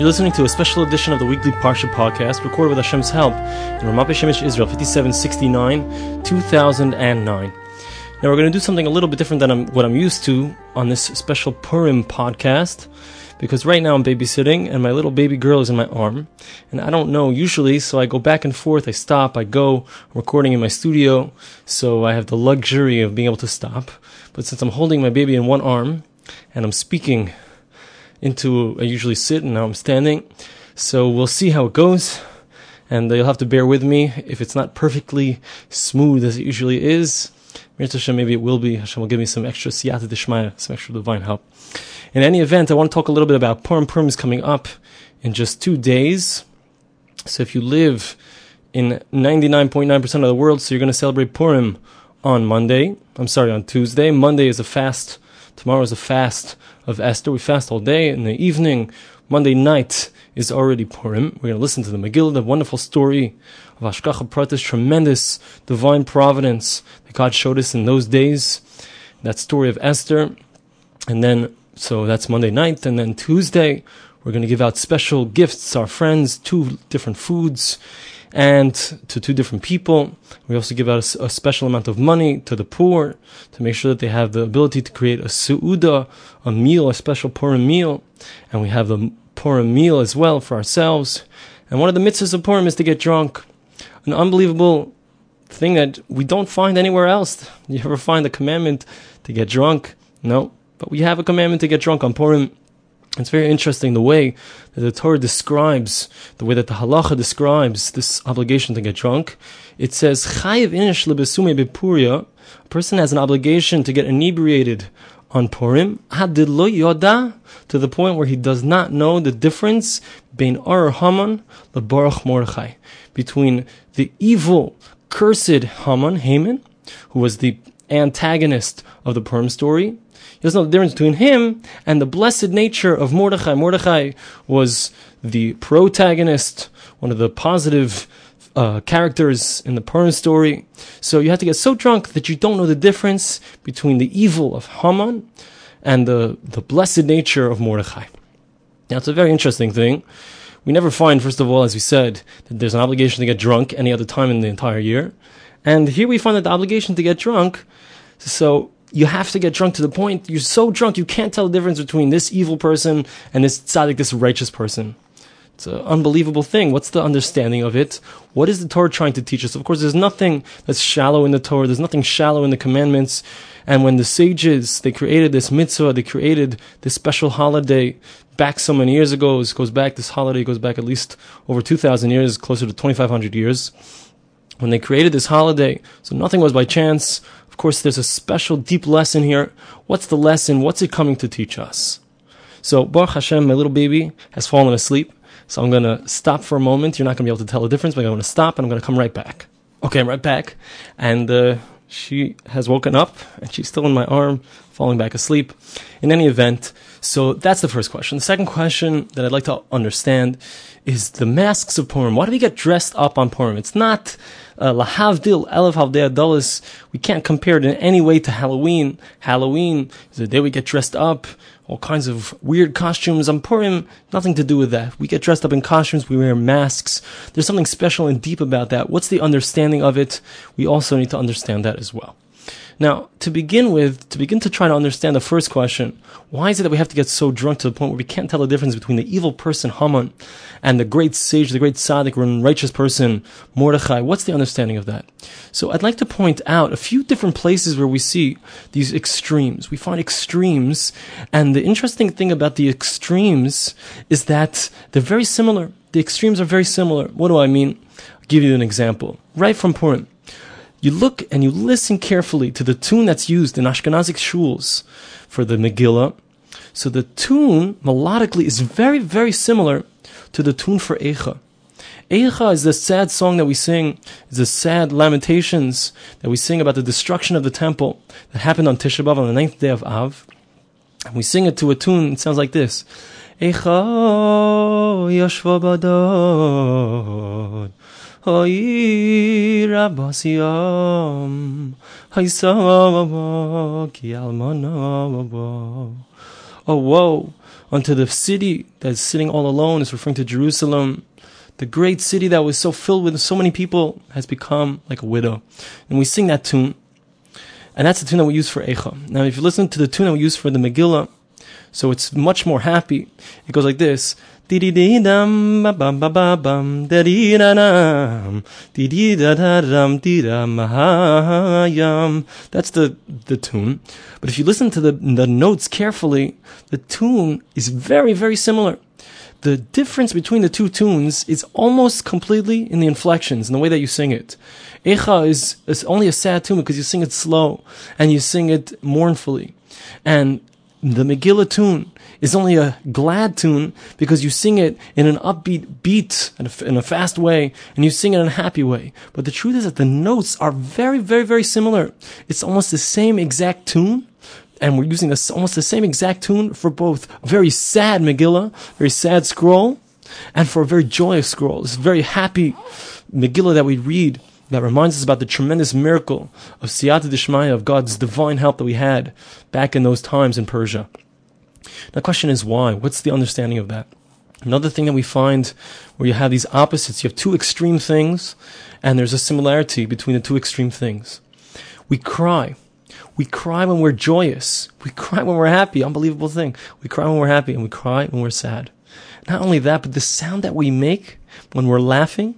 You're listening to a special edition of the weekly Parsha podcast recorded with Hashem's help. In Ramat Shemesh, Israel, 5769, 2009. Now we're going to do something a little bit different than I'm, what I'm used to on this special Purim podcast because right now I'm babysitting and my little baby girl is in my arm. And I don't know usually so I go back and forth I stop I go I'm recording in my studio so I have the luxury of being able to stop. But since I'm holding my baby in one arm and I'm speaking into I usually sit and now I'm standing. So we'll see how it goes. And you'll have to bear with me if it's not perfectly smooth as it usually is. Maybe it will be. Hashem will give me some extra siyata dishmaya, some extra divine help. In any event, I want to talk a little bit about Purim. Purim is coming up in just two days. So if you live in 99.9% of the world, so you're going to celebrate Purim on Monday. I'm sorry, on Tuesday. Monday is a fast. Tomorrow is a fast of Esther. We fast all day. In the evening, Monday night, is already Purim. We're going to listen to the Megillah, the wonderful story of Hashgacha Pratis, tremendous divine providence that God showed us in those days. That story of Esther. And then, so that's Monday night. And then Tuesday, we're going to give out special gifts our friends, two different foods and to two different people. We also give out a, a, special amount of money to the poor to make sure that they have the ability to create a su'uda, a meal, a special Purim meal. And we have a Purim meal as well for ourselves. And one of the mitzvahs of Purim is to get drunk. An unbelievable thing that we don't find anywhere else. You ever find a commandment to get drunk? No. But we have a commandment to get drunk on Purim. It's very interesting the way that the Torah describes, the way that the halacha describes this obligation to get drunk. It says, Chayiv inish bepuria, a person has an obligation to get inebriated on Purim, yoda, to the point where he does not know the difference between Haman, the Baruch Mordechai, between the evil, cursed Haman, Haman, who was the antagonist of the Purim story, he doesn't know the difference between him and the blessed nature of Mordechai. Mordechai was the protagonist, one of the positive uh, characters in the Purim story. So you have to get so drunk that you don't know the difference between the evil of Haman and the, the blessed nature of Mordechai. Now, it's a very interesting thing. We never find, first of all, as we said, that there's an obligation to get drunk any other time in the entire year. And here we find that the obligation to get drunk. So you have to get drunk to the point you're so drunk you can't tell the difference between this evil person and this tzaddik, this righteous person. It's an unbelievable thing. What's the understanding of it? What is the Torah trying to teach us? Of course, there's nothing that's shallow in the Torah. There's nothing shallow in the commandments. And when the sages, they created this mitzvah, they created this special holiday back so many years ago. This goes back, this holiday goes back at least over 2,000 years, closer to 2,500 years. When they created this holiday, so nothing was by chance Of course, there's a special deep lesson here. What's the lesson? What's it coming to teach us? So, Baruch Hashem, my little baby has fallen asleep. So I'm going to stop for a moment. You're not going to be able to tell the difference, but I'm going to stop and I'm going to come right back. Okay, I'm right back. And uh, she has woken up and she's still in my arm, falling back asleep. In any event, so that's the first question. The second question that I'd like to understand is the masks of Purim. Why do we get dressed up on Purim? It's not Uh, lahavdil elef havdei We can't compare it in any way to Halloween. Halloween is the day we get dressed up, all kinds of weird costumes. On Purim, nothing to do with that. We get dressed up in costumes. We wear masks. There's something special and deep about that. What's the understanding of it? We also need to understand that as well. Now, to begin with, to begin to try to understand the first question, why is it that we have to get so drunk to the point where we can't tell the difference between the evil person Haman and the great sage, the great tzaddik, and righteous person Mordechai? What's the understanding of that? So I'd like to point out a few different places where we see these extremes. We find extremes, and the interesting thing about the extremes is that they're very similar. The extremes are very similar. What do I mean? I'll give you an example. Right from Purim you look and you listen carefully to the tune that's used in Ashkenazic shuls for the Megillah. So the tune melodically is very, very similar to the tune for Eicha. Eicha is the sad song that we sing, is the sad lamentations that we sing about the destruction of the temple that happened on Tisha B'Av on the ninth day of Av. And we sing it to a tune, it sounds like this. Eicha yashva badod Ki Oh woe unto the city that's sitting all alone. is referring to Jerusalem. The great city that was so filled with so many people has become like a widow. And we sing that tune. And that's the tune that we use for Echa. Now, if you listen to the tune that we use for the Megillah, so it's much more happy. It goes like this. That's the, the tune. But if you listen to the, the notes carefully, the tune is very, very similar. The difference between the two tunes is almost completely in the inflections, in the way that you sing it. Echa is, is only a sad tune because you sing it slow and you sing it mournfully. And the Megillah tune is only a glad tune because you sing it in an upbeat beat in a, in a fast way and you sing it in a happy way. But the truth is that the notes are very, very, very similar. It's almost the same exact tune. And we're using almost the same exact tune for both very sad Megillah, very sad scroll, and for a very joyous scroll. This very happy Megillah that we read that reminds us about the tremendous miracle of Siyata Dishmaya, of God's divine help that we had back in those times in Persia. The question is why? What's the understanding of that? Another thing that we find where you have these opposites, you have two extreme things, and there's a similarity between the two extreme things. We cry. We cry when we're joyous. We cry when we're happy. Unbelievable thing. We cry when we're happy and we cry when we're sad. Not only that, but the sound that we make when we're laughing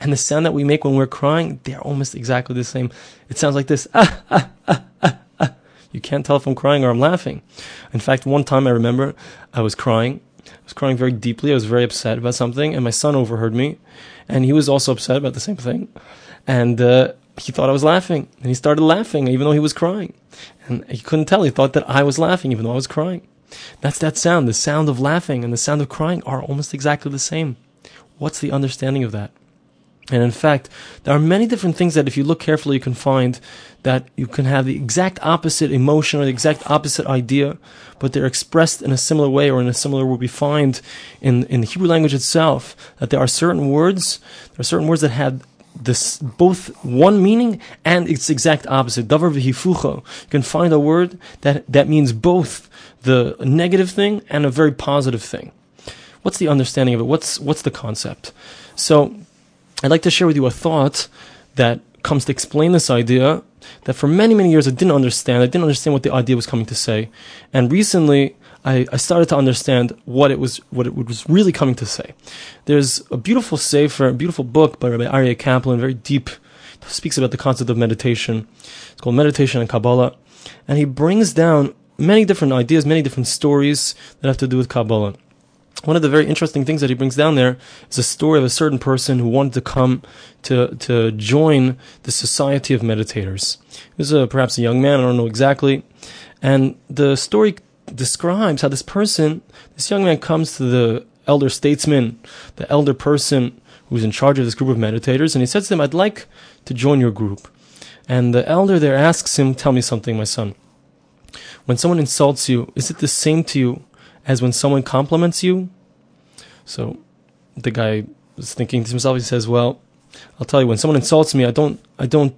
and the sound that we make when we're crying, they're almost exactly the same. It sounds like this. Ah, ah, ah, ah, ah. You can't tell if I'm crying or I'm laughing. In fact, one time I remember I was crying. I was crying very deeply. I was very upset about something, and my son overheard me, and he was also upset about the same thing. And uh, he thought I was laughing, and he started laughing even though he was crying. And he couldn't tell. He thought that I was laughing even though I was crying. That's that sound. The sound of laughing and the sound of crying are almost exactly the same. What's the understanding of that? And in fact, there are many different things that if you look carefully, you can find that you can have the exact opposite emotion or the exact opposite idea, but they're expressed in a similar way or in a similar way we find in, in the Hebrew language itself, that there are certain words, there are certain words that have this both one meaning and its exact opposite. Davar v'hifucho. You can find a word that, that means both the negative thing and a very positive thing. What's the understanding of it? What's, what's the concept? So, I'd like to share with you a thought that comes to explain this idea that for many, many years I didn't understand. I didn't understand what the idea was coming to say. And recently, I, I started to understand what it was, what it was really coming to say. There's a beautiful sefer, a beautiful book by Rabbi Aryeh Kaplan, very deep, speaks about the concept of meditation. It's called Meditation and Kabbalah. And he brings down many different ideas, many different stories that have to do with Kabbalah one of the very interesting things that he brings down there is a story of a certain person who wanted to come to to join the society of meditators. He was a, perhaps a young man, I don't know exactly, and the story describes how this person, this young man, comes to the elder statesman, the elder person who's in charge of this group of meditators, and he says to him, "I'd like to join your group." And the elder there asks him, "Tell me something, my son. When someone insults you, is it the same to you?" As when someone compliments you. So the guy was thinking to himself, he says, Well, I'll tell you, when someone insults me, I don't, I don't,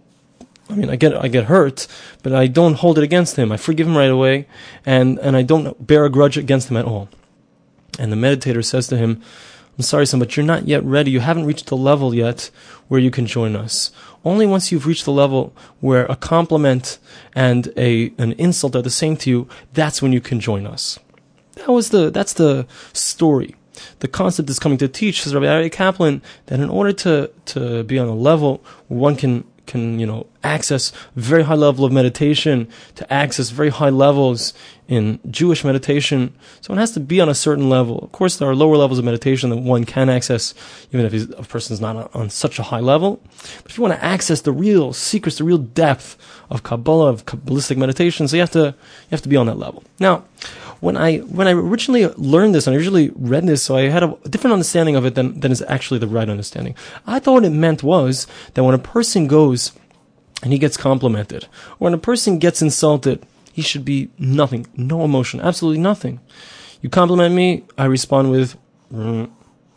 I mean, I get, I get hurt, but I don't hold it against him. I forgive him right away, and, and I don't bear a grudge against him at all. And the meditator says to him, I'm sorry, son, but you're not yet ready. You haven't reached the level yet where you can join us. Only once you've reached the level where a compliment and a, an insult are the same to you, that's when you can join us. That was the that's the story. The concept is coming to teach, says Rabbi Aryeh Kaplan, that in order to to be on a level one can can you know access very high level of meditation, to access very high levels in Jewish meditation. So one has to be on a certain level. Of course, there are lower levels of meditation that one can access, even if a person is not on such a high level. But if you want to access the real secrets, the real depth of Kabbalah, of Kabbalistic meditation, so you have to you have to be on that level. Now, when I when I originally learned this and I originally read this, so I had a different understanding of it than than is actually the right understanding. I thought what it meant was that when a person goes and he gets complimented, when a person gets insulted, he should be nothing, no emotion, absolutely nothing. You compliment me, I respond with mm,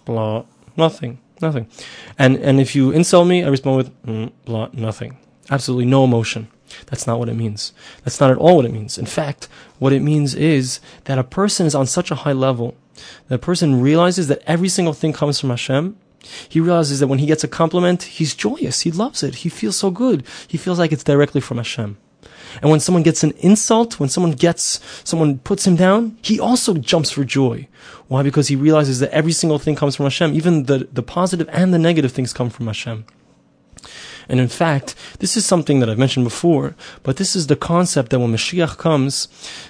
blah, nothing, nothing. And and if you insult me, I respond with mm, blah, nothing, absolutely no emotion. That's not what it means. That's not at all what it means. In fact, what it means is that a person is on such a high level that a person realizes that every single thing comes from Hashem. He realizes that when he gets a compliment, he's joyous. He loves it. He feels so good. He feels like it's directly from Hashem. And when someone gets an insult, when someone gets, someone puts him down, he also jumps for joy. Why? Because he realizes that every single thing comes from Hashem. Even the, the positive and the negative things come from Hashem. And in fact, this is something that I've mentioned before, but this is the concept that when Mashiach comes,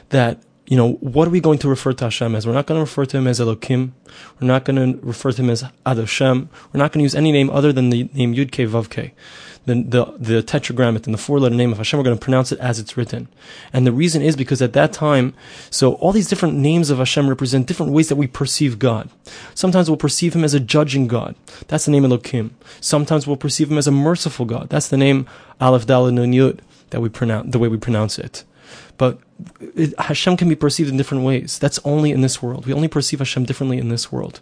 that you know, what are we going to refer to Hashem as? We're not going to refer to him as Elokim. We're not going to refer to him as Ad Hashem. We're not going to use any name other than the name Yud Ke Vav Ke the, the, the tetragrammaton, the four letter name of Hashem, we're going to pronounce it as it's written. And the reason is because at that time, so all these different names of Hashem represent different ways that we perceive God. Sometimes we'll perceive Him as a judging God. That's the name Elohim. Sometimes we'll perceive Him as a merciful God. That's the name Aleph Daled Nun Yud, that we pronounce, the way we pronounce it. But it, Hashem can be perceived in different ways. That's only in this world. We only perceive Hashem differently in this world.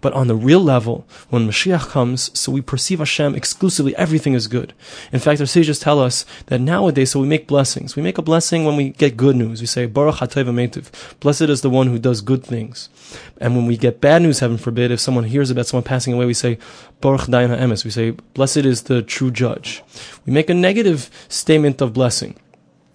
But on the real level, when Mashiach comes, so we perceive Hashem exclusively, everything is good. In fact, our sages tell us that nowadays, so we make blessings. We make a blessing when we get good news. We say, Baruch. Blessed is the one who does good things. And when we get bad news, heaven forbid, if someone hears about someone passing away, we say, Baruch Dayan HaEmes. We say, Blessed is the true judge. We make a negative statement of blessing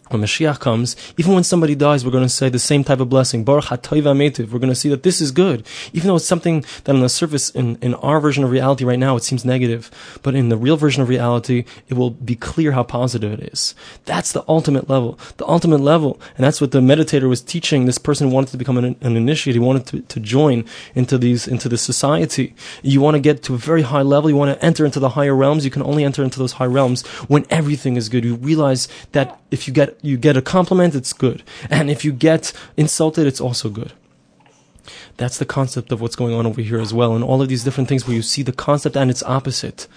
when Mashiach comes, even when somebody dies, we're going to say the same type of blessing. Baruch. We're going to see that this is good. Even though it's something that on the surface, in, in our version of reality right now, it seems negative. But in the real version of reality, it will be clear how positive it is. That's the ultimate level. The ultimate level. And that's what the meditator was teaching. This person wanted to become an, an initiate. He wanted to, to join into these, into the society. You want to get to a very high level. You want to enter into the higher realms. You can only enter into those high realms when everything is good. You realize that if you get you get a compliment, it's good. And if you get insulted, it's also good. That's the concept of what's going on over here as well. And all of these different things where you see the concept and its opposite.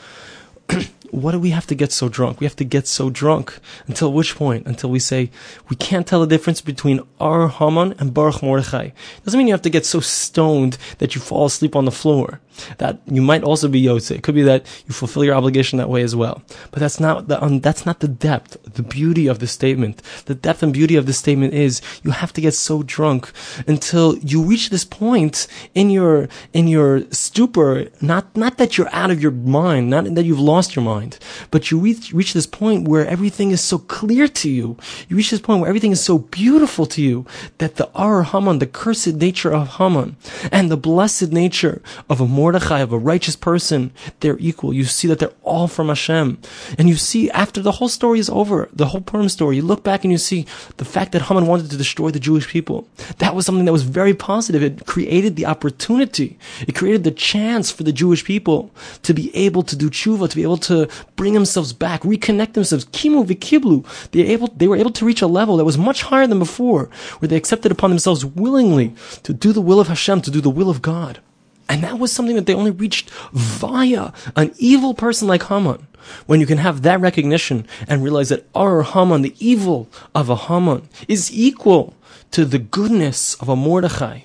what do we have to get so drunk? We have to get so drunk until which point? Until we say we can't tell the difference between Ar Haman and Baruch Mordechai. Doesn't mean you have to get so stoned that you fall asleep on the floor. That you might also be Yotze. It could be that you fulfill your obligation that way as well. But that's not the um, that's not the depth, the beauty of the statement. The depth and beauty of the statement is you have to get so drunk until you reach this point in your in your stupor. Not not that you're out of your mind, not that you've lost your mind. But you reach, reach this point where everything is so clear to you. You reach this point where everything is so beautiful to you that the Ar Haman, the cursed nature of Haman, and the blessed nature of a Mordechai, of a righteous person, they're equal. You see that they're all from Hashem. And you see after the whole story is over, the whole Purim story, you look back and you see the fact that Haman wanted to destroy the Jewish people. That was something that was very positive. It created the opportunity. It created the chance for the Jewish people to be able to do tshuva, to be able to bring themselves back, reconnect themselves. Kimu vikiblu. They able, they were able to reach a level that was much higher than before, where they accepted upon themselves willingly to do the will of Hashem, to do the will of God. And that was something that they only reached via an evil person like Haman. When you can have that recognition and realize that our Haman, the evil of a Haman, is equal to the goodness of a Mordechai.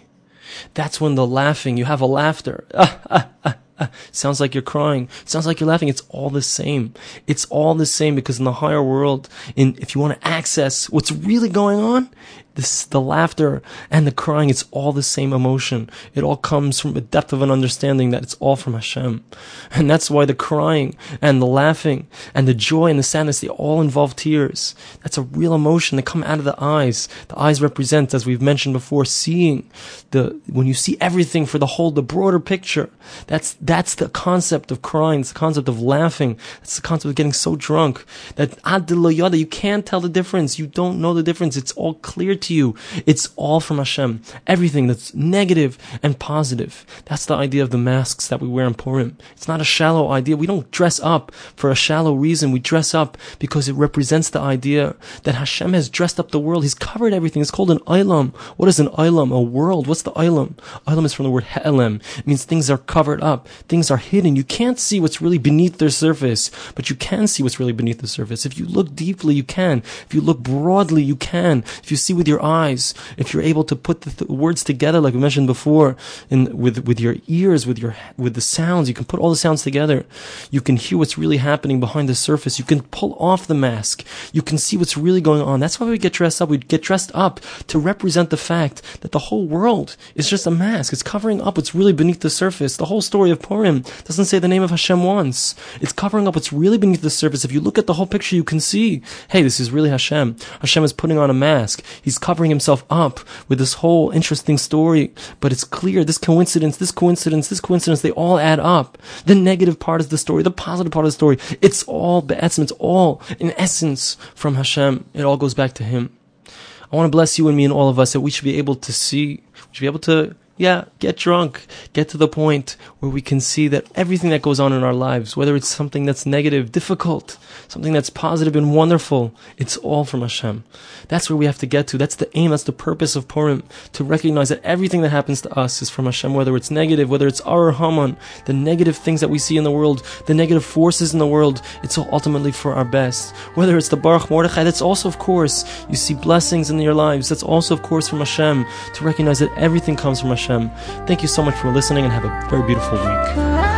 That's when the laughing, you have a laughter. Ah, ah, ah, sounds like you're crying. Sounds like you're laughing. It's all the same. It's all the same because in the higher world, in, if you want to access what's really going on, this, the laughter and the crying, it's all the same emotion. It all comes from a depth of an understanding that it's all from Hashem. And that's why the crying and the laughing and the joy and the sadness, they all involve tears. That's a real emotion that come out of the eyes. The eyes represent, as we've mentioned before, seeing the, when you see everything for the whole, the broader picture. That's, that's the concept of crying. It's the concept of laughing. It's the concept of getting so drunk that you can't tell the difference. You don't know the difference. It's all clear to you. It's all from Hashem. Everything that's negative and positive. That's the idea of the masks that we wear in Purim. It's not a shallow idea. We don't dress up for a shallow reason. We dress up because it represents the idea that Hashem has dressed up the world. He's covered everything. It's called an ilam. What is an ilam? A world. What's the ilam? Ilam is from the word he'elem. It means things are covered up. Things are hidden. You can't see what's really beneath their surface, but you can see what's really beneath the surface. If you look deeply, you can. If you look broadly, you can. If you see with your your eyes, if you're able to put the th- words together, like we mentioned before, in, with, with your ears, with your, with the sounds, you can put all the sounds together. You can hear what's really happening behind the surface. You can pull off the mask. You can see what's really going on. That's why we get dressed up. We get dressed up to represent the fact that the whole world is just a mask. It's covering up what's really beneath the surface. The whole story of Purim doesn't say the name of Hashem once. It's covering up what's really beneath the surface. If you look at the whole picture, you can see, hey, this is really Hashem. Hashem is putting on a mask. He's covering himself up with this whole interesting story. But it's clear this coincidence, this coincidence, this coincidence, they all add up. The negative part of the story, the positive part of the story, it's all be'etzim, it's all in essence from Hashem. It all goes back to Him. I want to bless you and me and all of us that we should be able to see, we should be able to yeah, get drunk. Get to the point where we can see that everything that goes on in our lives, whether it's something that's negative, difficult, something that's positive and wonderful, it's all from Hashem. That's where we have to get to. That's the aim, that's the purpose of Purim, to recognize that everything that happens to us is from Hashem, whether it's negative, whether it's our Haman, the negative things that we see in the world, the negative forces in the world, it's all ultimately for our best. Whether it's the Baruch Mordechai, that's also, of course, you see blessings in your lives, that's also, of course, from Hashem, to recognize that everything comes from Hashem. Hashem. Thank you so much for listening and have a very beautiful week.